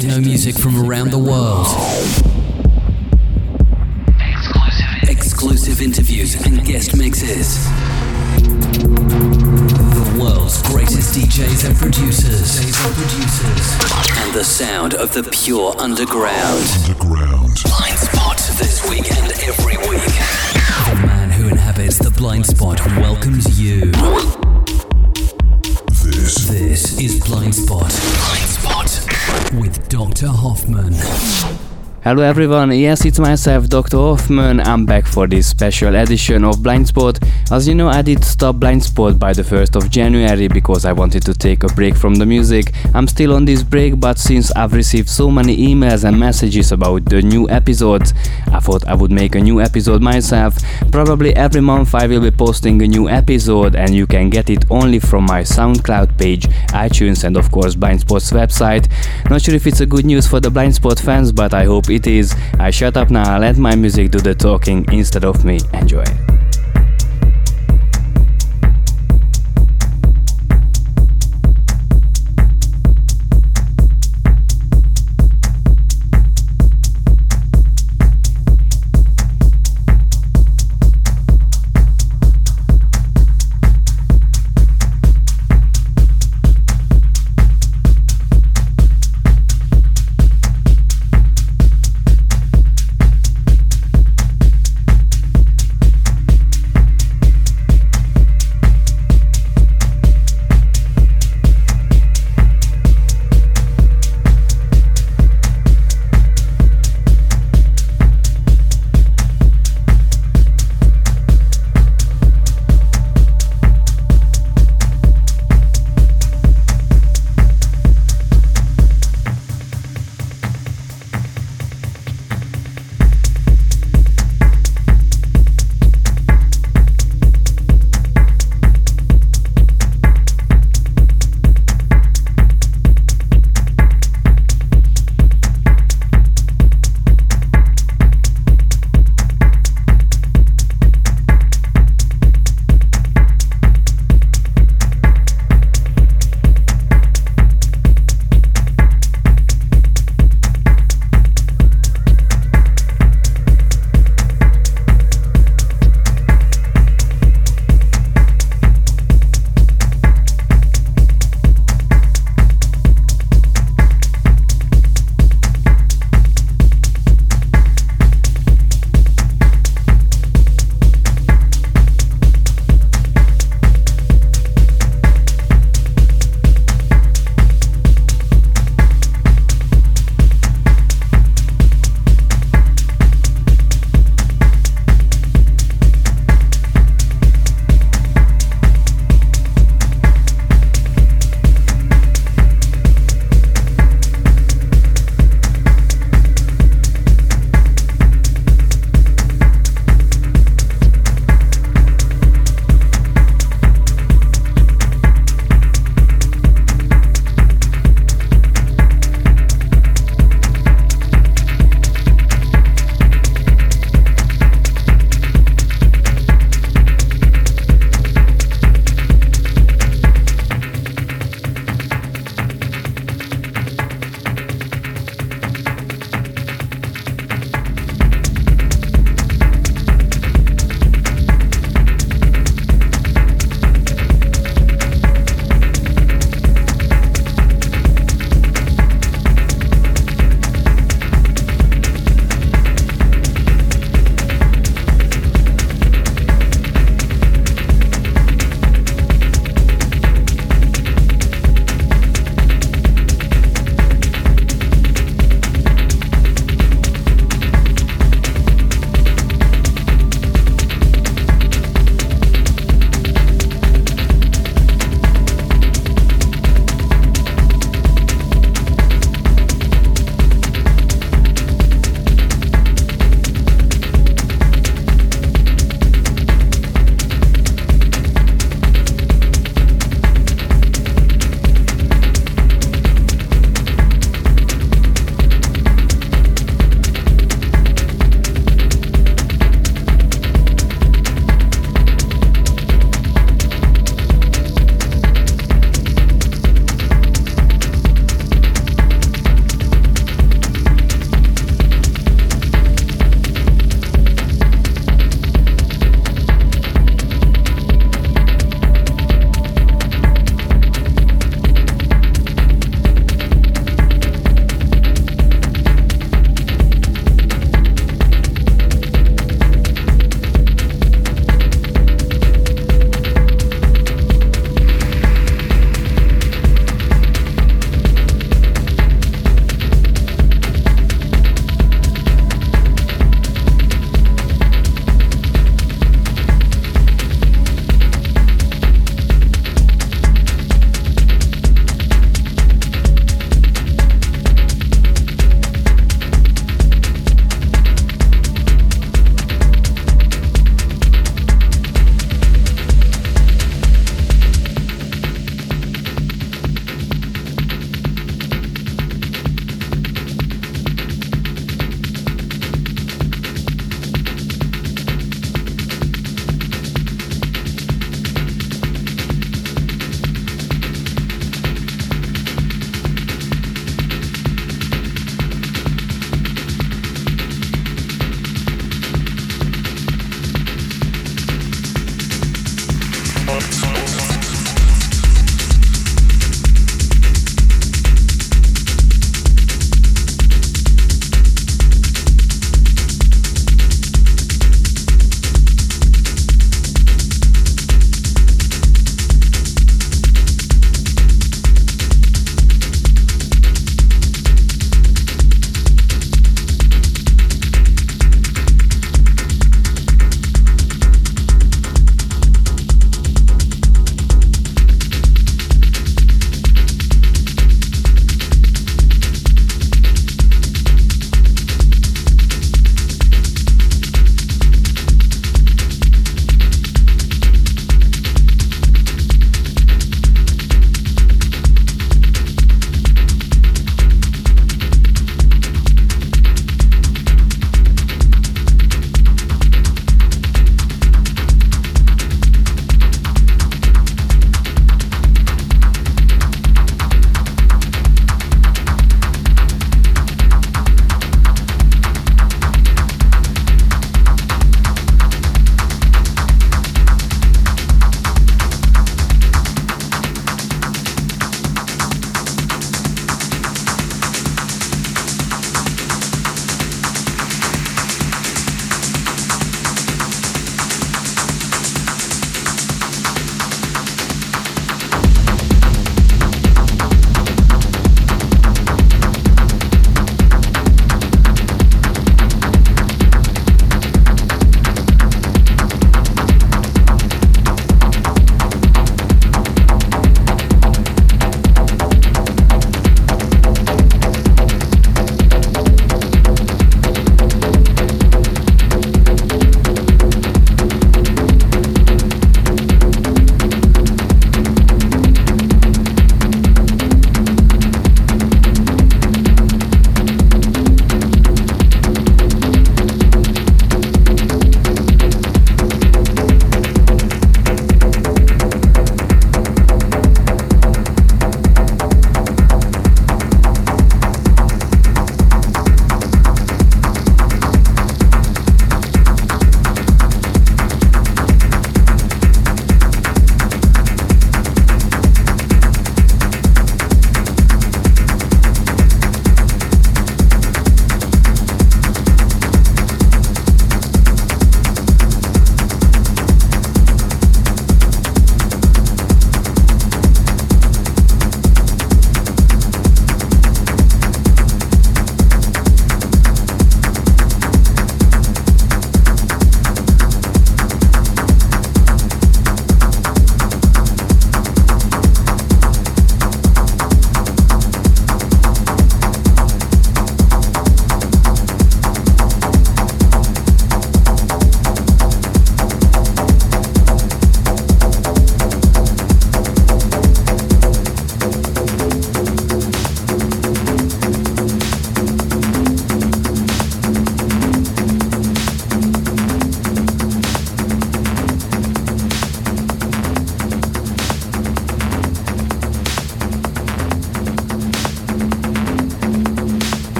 techno music from around the world. Exclusive, Exclusive interviews and guest mixes. The world's greatest DJs and producers. And the sound of the pure underground. Underground. Blind Spot this week and every week. The man who inhabits the blind spot welcomes you. This. This is Blind Spot. Blind Spot with Dr. Hoffmann. Hello everyone, yes it's myself Dr. Hoffmann, I'm back for this special edition of Blind Spot. As you know I did stop Blind Spot by the 1st of January because I wanted to take a break from the music. I'm still on this break but since I've received so many emails and messages about the new episodes, I thought I would make a new episode myself. Probably every month I will be posting a new episode and you can get it only from my SoundCloud page, iTunes and of course Blind Spot's website. Not sure if it's a good news for the Blind Spot fans but I hope it is. I shut up now, let my music do the talking instead of me. Enjoy.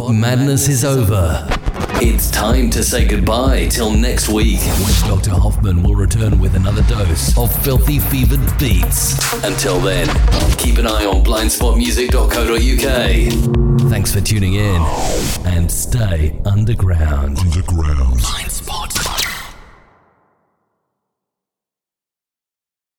Blind spot madness is over. It's time to say goodbye till next week when Dr. Hoffmann will return with another dose of filthy fevered beats. Until then, keep an eye on blindspotmusic.co.uk. Thanks for tuning in and stay underground. Underground.